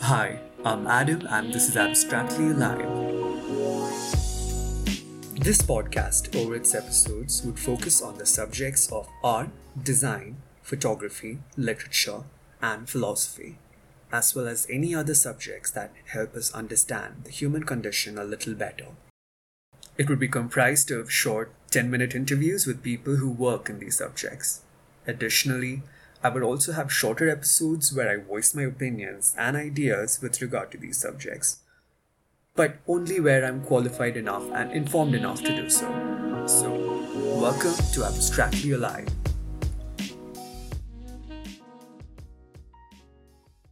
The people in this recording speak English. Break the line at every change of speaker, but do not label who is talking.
Hi, I'm Adam, and this is Abstractly Alive. This podcast, over its episodes, would focus on the subjects of art, design, photography, literature, and philosophy, as well as any other subjects that help us understand the human condition a little better. It would be comprised of short 10 minute interviews with people who work in these subjects. Additionally, I would also have shorter episodes where I voice my opinions and ideas with regard to these subjects, but only where I'm qualified enough and informed enough to do so. So, welcome to Abstractly Alive.